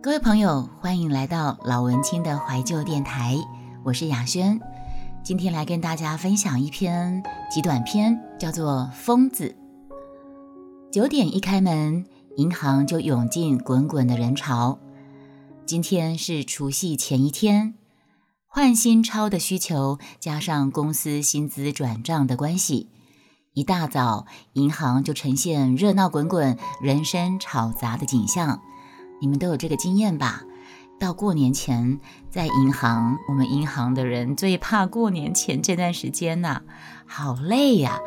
各位朋友，欢迎来到老文青的怀旧电台，我是雅轩。今天来跟大家分享一篇极短篇，叫做《疯子》。九点一开门，银行就涌进滚滚的人潮。今天是除夕前一天，换新钞的需求加上公司薪资转账的关系，一大早银行就呈现热闹滚滚、人声吵杂的景象。你们都有这个经验吧？到过年前，在银行，我们银行的人最怕过年前这段时间呐，好累呀！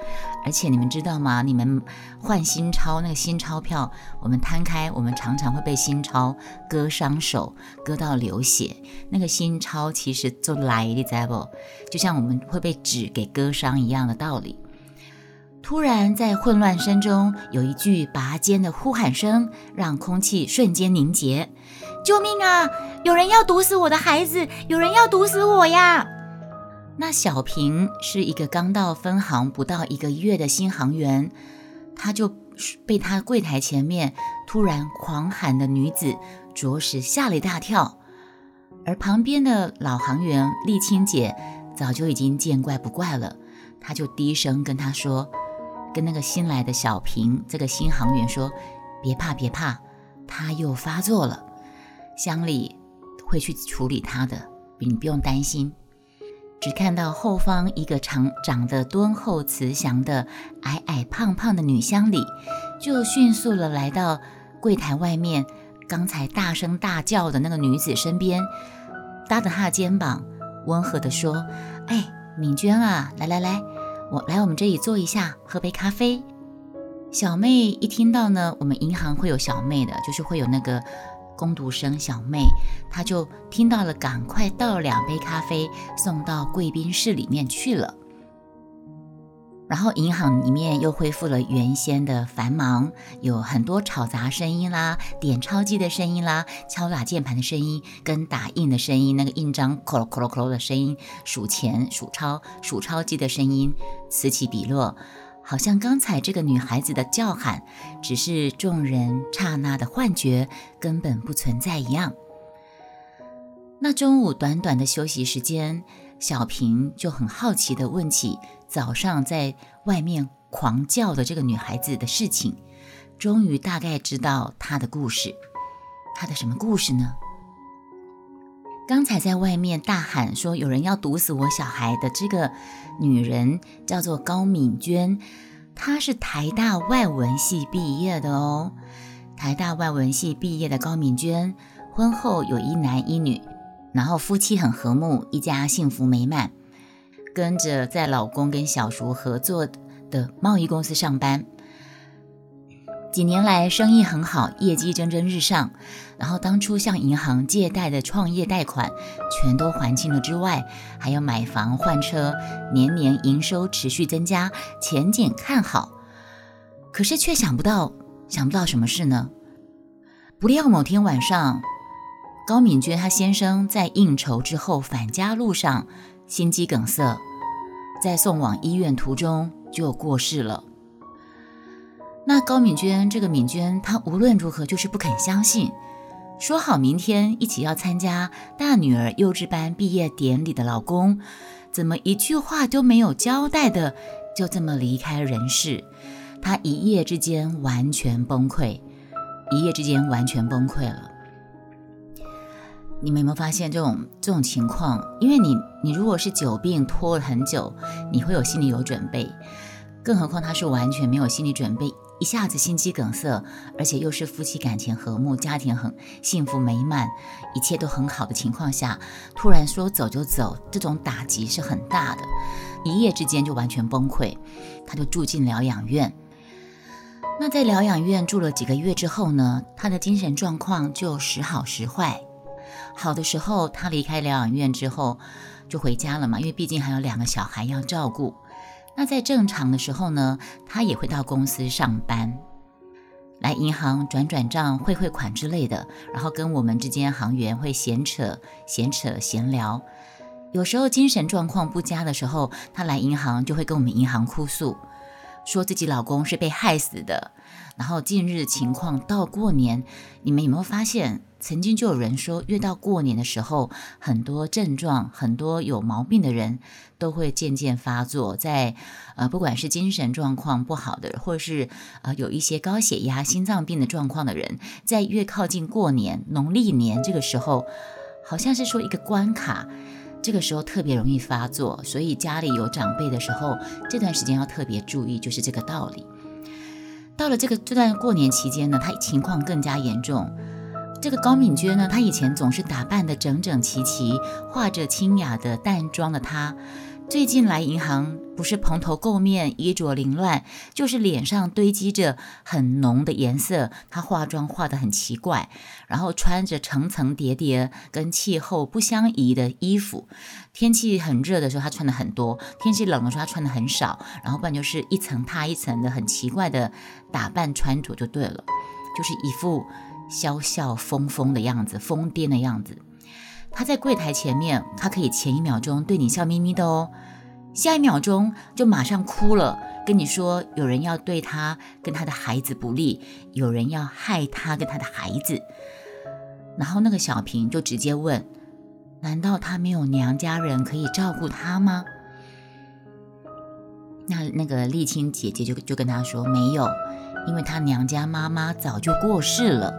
而且你们知道吗？你们换新钞，那个新钞票，我们摊开，我们常常会被新钞割伤手，割到流血。那个新钞其实就来的在不，就像我们会被纸给割伤一样的道理。突然，在混乱声中，有一句拔尖的呼喊声，让空气瞬间凝结。救命啊！有人要毒死我的孩子！有人要毒死我呀！那小平是一个刚到分行不到一个月的新行员，他就被他柜台前面突然狂喊的女子着实吓了一大跳。而旁边的老行员丽青姐早就已经见怪不怪了，她就低声跟他说。跟那个新来的小平，这个新行员说：“别怕，别怕，他又发作了，乡里会去处理他的，你不用担心。”只看到后方一个长长得敦厚慈祥的矮矮胖胖的女乡里，就迅速的来到柜台外面，刚才大声大叫的那个女子身边，搭着她的肩膀，温和的说：“哎，敏娟啊，来来来。”我来我们这里坐一下，喝杯咖啡。小妹一听到呢，我们银行会有小妹的，就是会有那个工读生小妹，她就听到了，赶快倒两杯咖啡送到贵宾室里面去了。然后银行里面又恢复了原先的繁忙，有很多吵杂声音啦，点钞机的声音啦，敲打键盘的声音，跟打印的声音，那个印章咯咯咯咯的声音，数钱、数钞、数钞机的声音此起彼落，好像刚才这个女孩子的叫喊只是众人刹那的幻觉，根本不存在一样。那中午短短的休息时间。小平就很好奇地问起早上在外面狂叫的这个女孩子的事情，终于大概知道她的故事。她的什么故事呢？刚才在外面大喊说有人要毒死我小孩的这个女人叫做高敏娟，她是台大外文系毕业的哦。台大外文系毕业的高敏娟，婚后有一男一女。然后夫妻很和睦，一家幸福美满，跟着在老公跟小叔合作的贸易公司上班。几年来生意很好，业绩蒸蒸日上。然后当初向银行借贷的创业贷款全都还清了之外，还要买房换车，年年营收持续增加，前景看好。可是却想不到，想不到什么事呢？不料某天晚上。高敏娟她先生在应酬之后返家路上心肌梗塞，在送往医院途中就过世了。那高敏娟这个敏娟，她无论如何就是不肯相信，说好明天一起要参加大女儿幼稚班毕业典礼的老公，怎么一句话都没有交代的就这么离开人世？她一夜之间完全崩溃，一夜之间完全崩溃了。你们有没有发现这种这种情况？因为你你如果是久病拖了很久，你会有心里有准备，更何况他是完全没有心理准备，一下子心肌梗塞，而且又是夫妻感情和睦，家庭很幸福美满，一切都很好的情况下，突然说走就走，这种打击是很大的，一夜之间就完全崩溃，他就住进疗养院。那在疗养院住了几个月之后呢，他的精神状况就时好时坏。好的时候，他离开疗养院之后就回家了嘛，因为毕竟还有两个小孩要照顾。那在正常的时候呢，他也会到公司上班，来银行转转账、汇汇款之类的，然后跟我们之间行员会闲扯、闲扯、闲聊。有时候精神状况不佳的时候，他来银行就会跟我们银行哭诉，说自己老公是被害死的。然后近日情况到过年，你们有没有发现，曾经就有人说，越到过年的时候，很多症状，很多有毛病的人都会渐渐发作，在呃，不管是精神状况不好的，或者是呃有一些高血压、心脏病的状况的人，在越靠近过年、农历年这个时候，好像是说一个关卡，这个时候特别容易发作，所以家里有长辈的时候，这段时间要特别注意，就是这个道理。到了这个这段过年期间呢，她情况更加严重。这个高敏娟呢，她以前总是打扮的整整齐齐，化着清雅的淡妆的她，最近来银行，不是蓬头垢面、衣着凌乱，就是脸上堆积着很浓的颜色。她化妆化得很奇怪，然后穿着层层叠叠、跟气候不相宜的衣服。天气很热的时候，她穿的很多；天气冷的时候，她穿的很少。然后不然就是一层踏一层的很奇怪的打扮穿着就对了，就是一副萧笑疯疯的样子，疯癫的样子。他在柜台前面，他可以前一秒钟对你笑眯眯的哦，下一秒钟就马上哭了，跟你说有人要对他跟他的孩子不利，有人要害他跟他的孩子。然后那个小平就直接问：难道他没有娘家人可以照顾他吗？那那个丽青姐姐就就跟他说没有，因为他娘家妈妈早就过世了，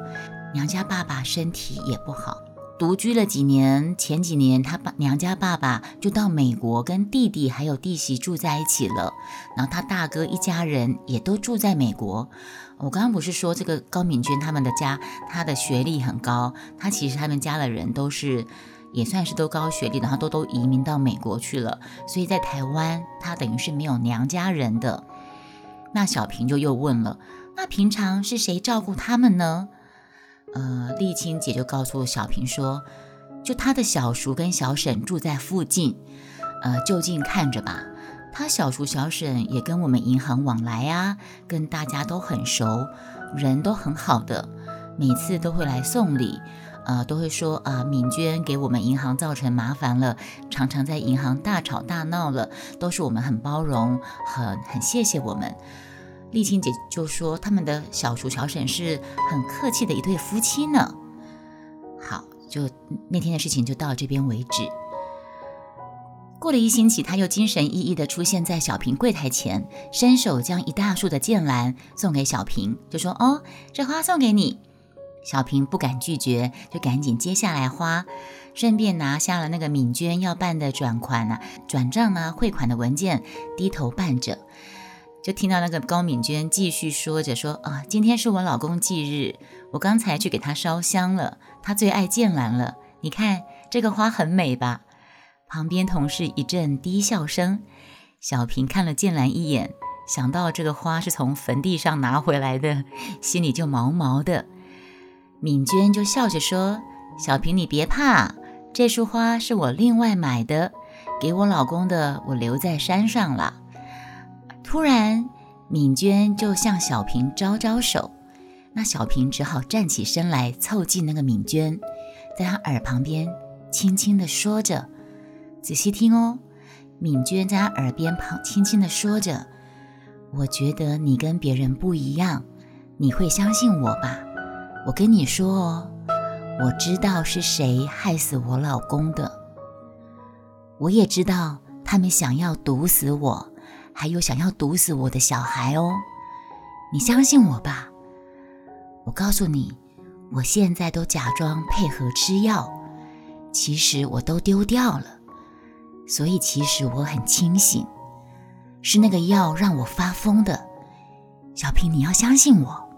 娘家爸爸身体也不好。独居了几年，前几年他爸娘家爸爸就到美国跟弟弟还有弟媳住在一起了，然后他大哥一家人也都住在美国。我刚刚不是说这个高敏娟他们的家，他的学历很高，他其实他们家的人都是也算是都高学历，然后都都移民到美国去了，所以在台湾他等于是没有娘家人的。那小平就又问了，那平常是谁照顾他们呢？呃，丽青姐就告诉小平说，就他的小叔跟小婶住在附近，呃，就近看着吧。他小叔小婶也跟我们银行往来啊，跟大家都很熟，人都很好的，每次都会来送礼，呃，都会说啊，敏娟给我们银行造成麻烦了，常常在银行大吵大闹了，都是我们很包容，很很谢谢我们。丽青姐就说：“他们的小叔小婶是很客气的一对夫妻呢。”好，就那天的事情就到这边为止。过了一星期，他又精神奕奕地出现在小平柜台前，伸手将一大束的剑兰送给小平，就说：“哦，这花送给你。”小平不敢拒绝，就赶紧接下来花，顺便拿下了那个敏娟要办的转款啊、转账啊、汇款的文件，低头办着。就听到那个高敏娟继续说着说啊，今天是我老公忌日，我刚才去给他烧香了，他最爱剑兰了。你看这个花很美吧？旁边同事一阵低笑声。小平看了剑兰一眼，想到这个花是从坟地上拿回来的，心里就毛毛的。敏娟就笑着说：“小平你别怕，这束花是我另外买的，给我老公的，我留在山上了。”突然，敏娟就向小平招招手，那小平只好站起身来，凑近那个敏娟，在她耳旁边轻轻地说着：“仔细听哦。”敏娟在她耳边旁轻轻地说着：“我觉得你跟别人不一样，你会相信我吧？我跟你说哦，我知道是谁害死我老公的，我也知道他们想要毒死我。”还有想要毒死我的小孩哦，你相信我吧。我告诉你，我现在都假装配合吃药，其实我都丢掉了。所以其实我很清醒，是那个药让我发疯的。小平，你要相信我。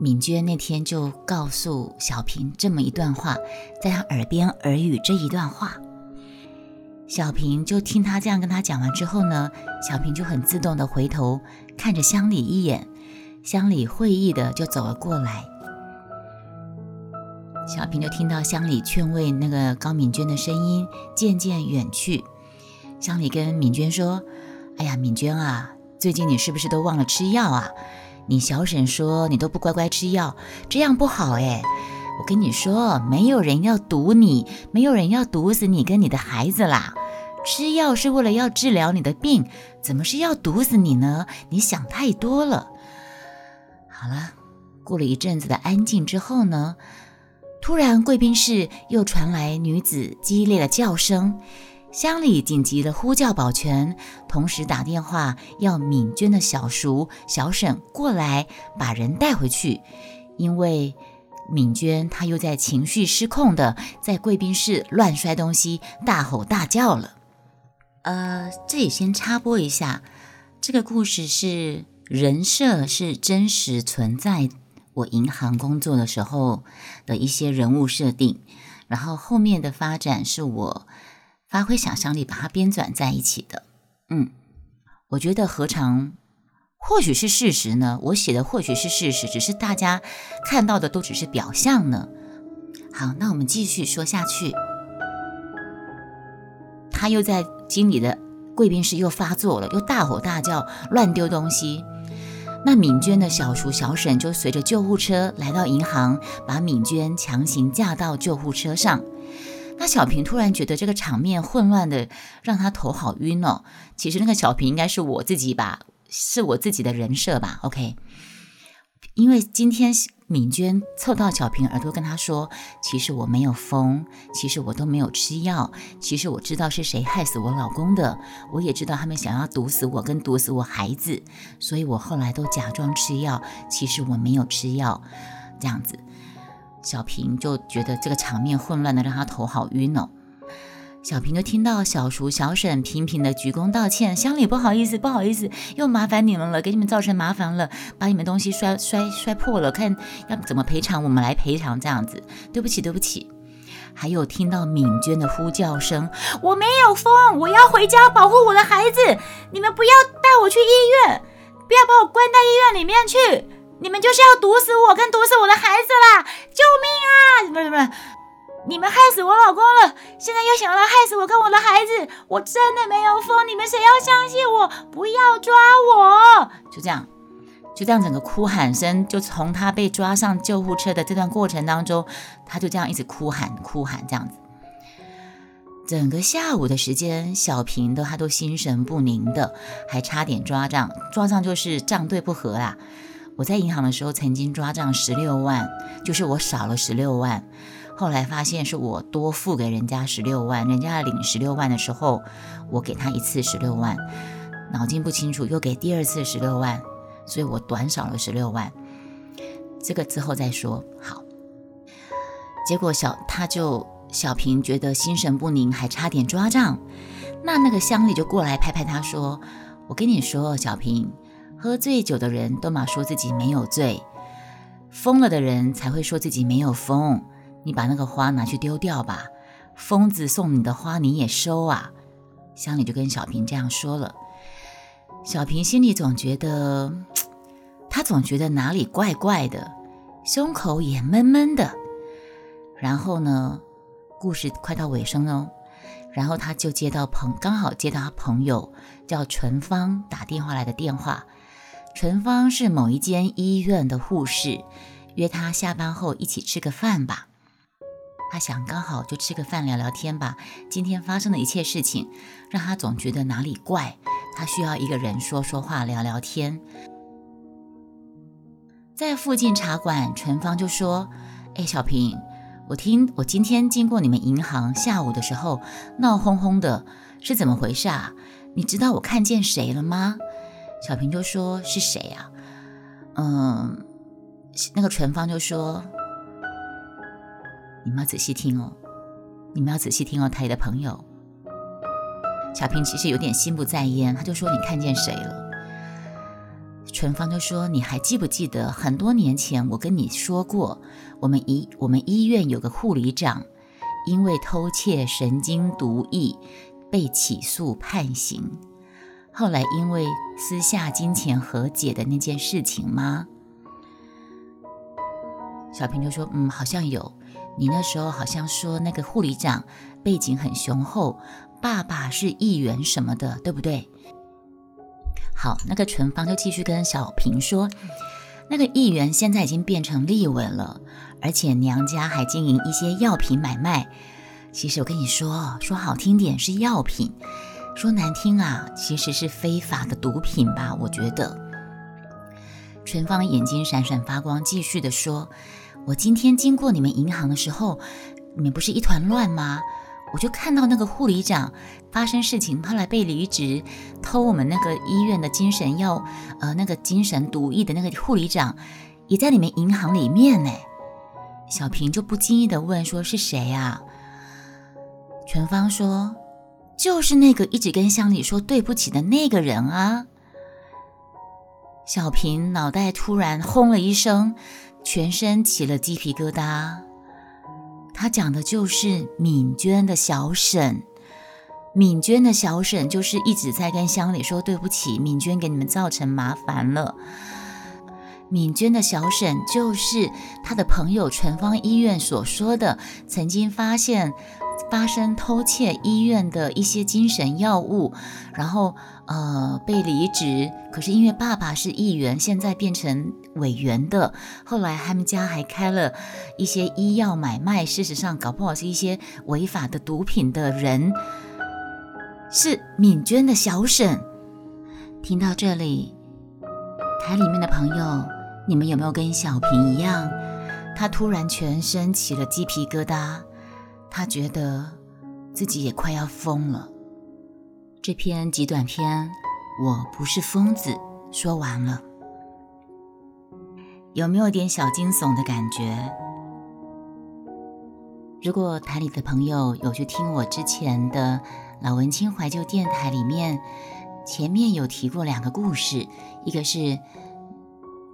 敏娟那天就告诉小平这么一段话，在他耳边耳语这一段话。小平就听他这样跟他讲完之后呢，小平就很自动的回头看着乡里一眼，乡里会意的就走了过来。小平就听到乡里劝慰那个高敏娟的声音渐渐远去。乡里跟敏娟说：“哎呀，敏娟啊，最近你是不是都忘了吃药啊？你小婶说你都不乖乖吃药，这样不好哎。我跟你说，没有人要毒你，没有人要毒死你跟你的孩子啦。”吃药是为了要治疗你的病，怎么是要毒死你呢？你想太多了。好了，过了一阵子的安静之后呢，突然贵宾室又传来女子激烈的叫声，乡里紧急的呼叫保全，同时打电话要敏娟的小叔小婶过来把人带回去，因为。敏娟，她又在情绪失控的在贵宾室乱摔东西，大吼大叫了。呃，这里先插播一下，这个故事是人设是真实存在，我银行工作的时候的一些人物设定，然后后面的发展是我发挥想象力把它编纂在一起的。嗯，我觉得何尝。或许是事实呢，我写的或许是事实，只是大家看到的都只是表象呢。好，那我们继续说下去。他又在经理的贵宾室又发作了，又大吼大叫，乱丢东西。那敏娟的小叔小婶就随着救护车来到银行，把敏娟强行架到救护车上。那小平突然觉得这个场面混乱的，让他头好晕哦。其实那个小平应该是我自己吧。是我自己的人设吧，OK。因为今天敏娟凑到小平耳朵跟他说：“其实我没有疯，其实我都没有吃药，其实我知道是谁害死我老公的，我也知道他们想要毒死我跟毒死我孩子，所以我后来都假装吃药，其实我没有吃药。”这样子，小平就觉得这个场面混乱的让他头好晕哦。小平就听到小叔小婶频频的鞠躬道歉，乡里不好意思，不好意思，又麻烦你们了，给你们造成麻烦了，把你们东西摔摔摔破了，看要怎么赔偿，我们来赔偿这样子，对不起，对不起。还有听到敏娟的呼叫声，我没有疯，我要回家保护我的孩子，你们不要带我去医院，不要把我关到医院里面去，你们就是要毒死我跟毒死我的孩子啦，救命啊！不是不是。你们害死我老公了，现在又想要来害死我跟我的孩子，我真的没有疯，你们谁要相信我？不要抓我！就这样，就这样，整个哭喊声就从他被抓上救护车的这段过程当中，他就这样一直哭喊哭喊这样子。整个下午的时间，小平都他都心神不宁的，还差点抓账，抓账就是账对不合啦。我在银行的时候曾经抓账十六万，就是我少了十六万。后来发现是我多付给人家十六万，人家领十六万的时候，我给他一次十六万，脑筋不清楚又给第二次十六万，所以我短少了十六万。这个之后再说。好，结果小他就小平觉得心神不宁，还差点抓账。那那个乡里就过来拍拍他说：“我跟你说，小平，喝醉酒的人都嘛说自己没有醉，疯了的人才会说自己没有疯。”你把那个花拿去丢掉吧，疯子送你的花你也收啊！乡里就跟小平这样说了。小平心里总觉得，他总觉得哪里怪怪的，胸口也闷闷的。然后呢，故事快到尾声哦，然后他就接到朋，刚好接到他朋友叫纯芳打电话来的电话。纯芳是某一间医院的护士，约他下班后一起吃个饭吧。他想刚好就吃个饭聊聊天吧。今天发生的一切事情让他总觉得哪里怪，他需要一个人说说话聊聊天。在附近茶馆，纯芳就说：“哎，小平，我听我今天经过你们银行，下午的时候闹哄哄的，是怎么回事啊？你知道我看见谁了吗？”小平就说：“是谁啊？”嗯，那个纯芳就说。你们要仔细听哦，你们要仔细听哦，他的朋友小平其实有点心不在焉，他就说：“你看见谁了？”纯芳就说：“你还记不记得很多年前我跟你说过，我们医我们医院有个护理长，因为偷窃神经毒液被起诉判刑，后来因为私下金钱和解的那件事情吗？”小平就说：“嗯，好像有。”你那时候好像说那个护理长背景很雄厚，爸爸是议员什么的，对不对？好，那个纯芳就继续跟小平说，那个议员现在已经变成立委了，而且娘家还经营一些药品买卖。其实我跟你说，说好听点是药品，说难听啊，其实是非法的毒品吧？我觉得。纯芳眼睛闪闪发光，继续的说：“我今天经过你们银行的时候，你们不是一团乱吗？我就看到那个护理长发生事情，后来被离职，偷我们那个医院的精神药，呃，那个精神毒液的那个护理长也在你们银行里面呢。”小平就不经意的问：“说是谁啊？”全芳说：“就是那个一直跟乡里说对不起的那个人啊。”小平脑袋突然轰了一声，全身起了鸡皮疙瘩。他讲的就是敏娟的小沈，敏娟的小沈就是一直在跟乡里说对不起，敏娟给你们造成麻烦了。敏娟的小沈就是他的朋友纯芳医院所说的，曾经发现。发生偷窃医院的一些精神药物，然后呃被离职。可是因为爸爸是议员，现在变成委员的。后来他们家还开了一些医药买卖，事实上搞不好是一些违法的毒品的人。是敏娟的小沈。听到这里，台里面的朋友，你们有没有跟小平一样？他突然全身起了鸡皮疙瘩。他觉得自己也快要疯了。这篇极短篇，我不是疯子，说完了，有没有点小惊悚的感觉？如果台里的朋友有去听我之前的老文青怀旧电台里面，前面有提过两个故事，一个是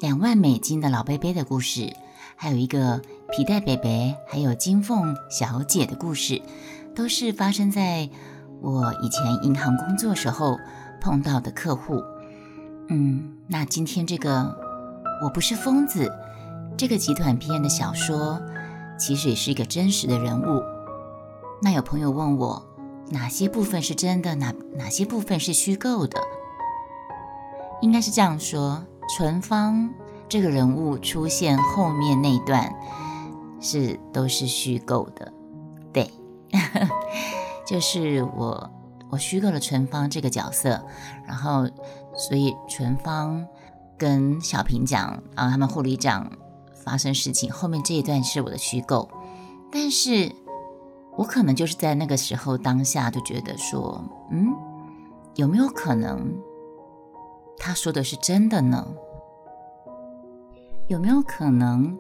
两万美金的老贝贝的故事。还有一个皮带北北，还有金凤小姐的故事，都是发生在我以前银行工作时候碰到的客户。嗯，那今天这个我不是疯子，这个集团篇的小说，其实也是一个真实的人物。那有朋友问我，哪些部分是真的，哪哪些部分是虚构的？应该是这样说，纯芳。这个人物出现后面那段是都是虚构的，对，就是我我虚构了纯芳这个角色，然后所以纯芳跟小平讲啊，他们护理长发生事情，后面这一段是我的虚构，但是我可能就是在那个时候当下就觉得说，嗯，有没有可能他说的是真的呢？有没有可能，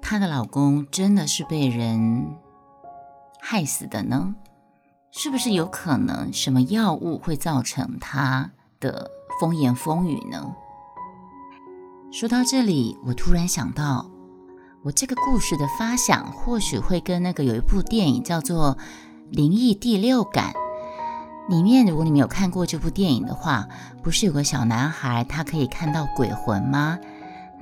她的老公真的是被人害死的呢？是不是有可能什么药物会造成她的风言风语呢？说到这里，我突然想到，我这个故事的发想或许会跟那个有一部电影叫做《灵异第六感》里面，如果你们有看过这部电影的话，不是有个小男孩他可以看到鬼魂吗？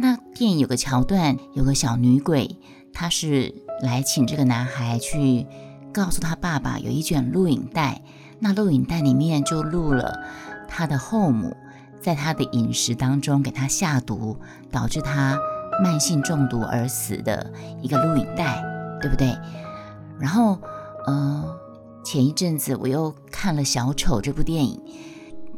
那电影有个桥段，有个小女鬼，她是来请这个男孩去告诉他爸爸有一卷录影带，那录影带里面就录了他的后母在他的饮食当中给他下毒，导致他慢性中毒而死的一个录影带，对不对？然后，呃，前一阵子我又看了《小丑》这部电影，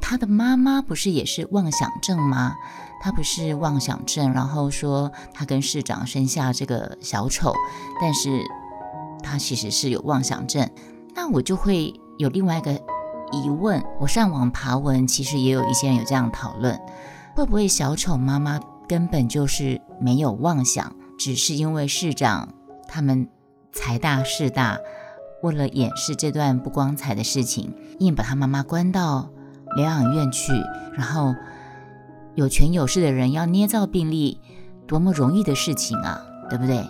他的妈妈不是也是妄想症吗？他不是妄想症，然后说他跟市长生下这个小丑，但是他其实是有妄想症。那我就会有另外一个疑问，我上网爬文，其实也有一些人有这样讨论，会不会小丑妈妈根本就是没有妄想，只是因为市长他们财大势大，为了掩饰这段不光彩的事情，硬把他妈妈关到疗养院去，然后。有权有势的人要捏造病例，多么容易的事情啊，对不对？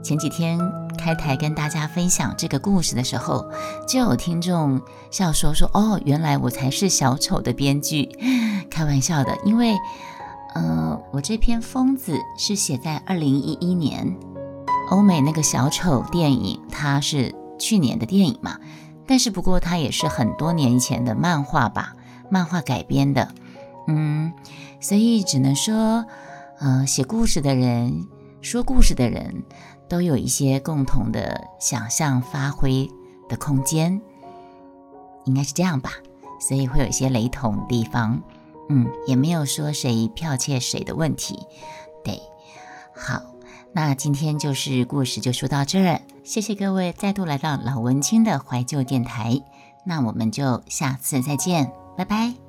前几天开台跟大家分享这个故事的时候，就有听众笑说说：“哦，原来我才是小丑的编剧。”开玩笑的，因为呃，我这篇《疯子》是写在二零一一年，欧美那个小丑电影它是去年的电影嘛，但是不过它也是很多年前的漫画吧，漫画改编的。嗯，所以只能说，呃，写故事的人、说故事的人，都有一些共同的想象发挥的空间，应该是这样吧。所以会有一些雷同地方，嗯，也没有说谁剽窃谁的问题。对，好，那今天就是故事就说到这儿，谢谢各位再度来到老文青的怀旧电台，那我们就下次再见，拜拜。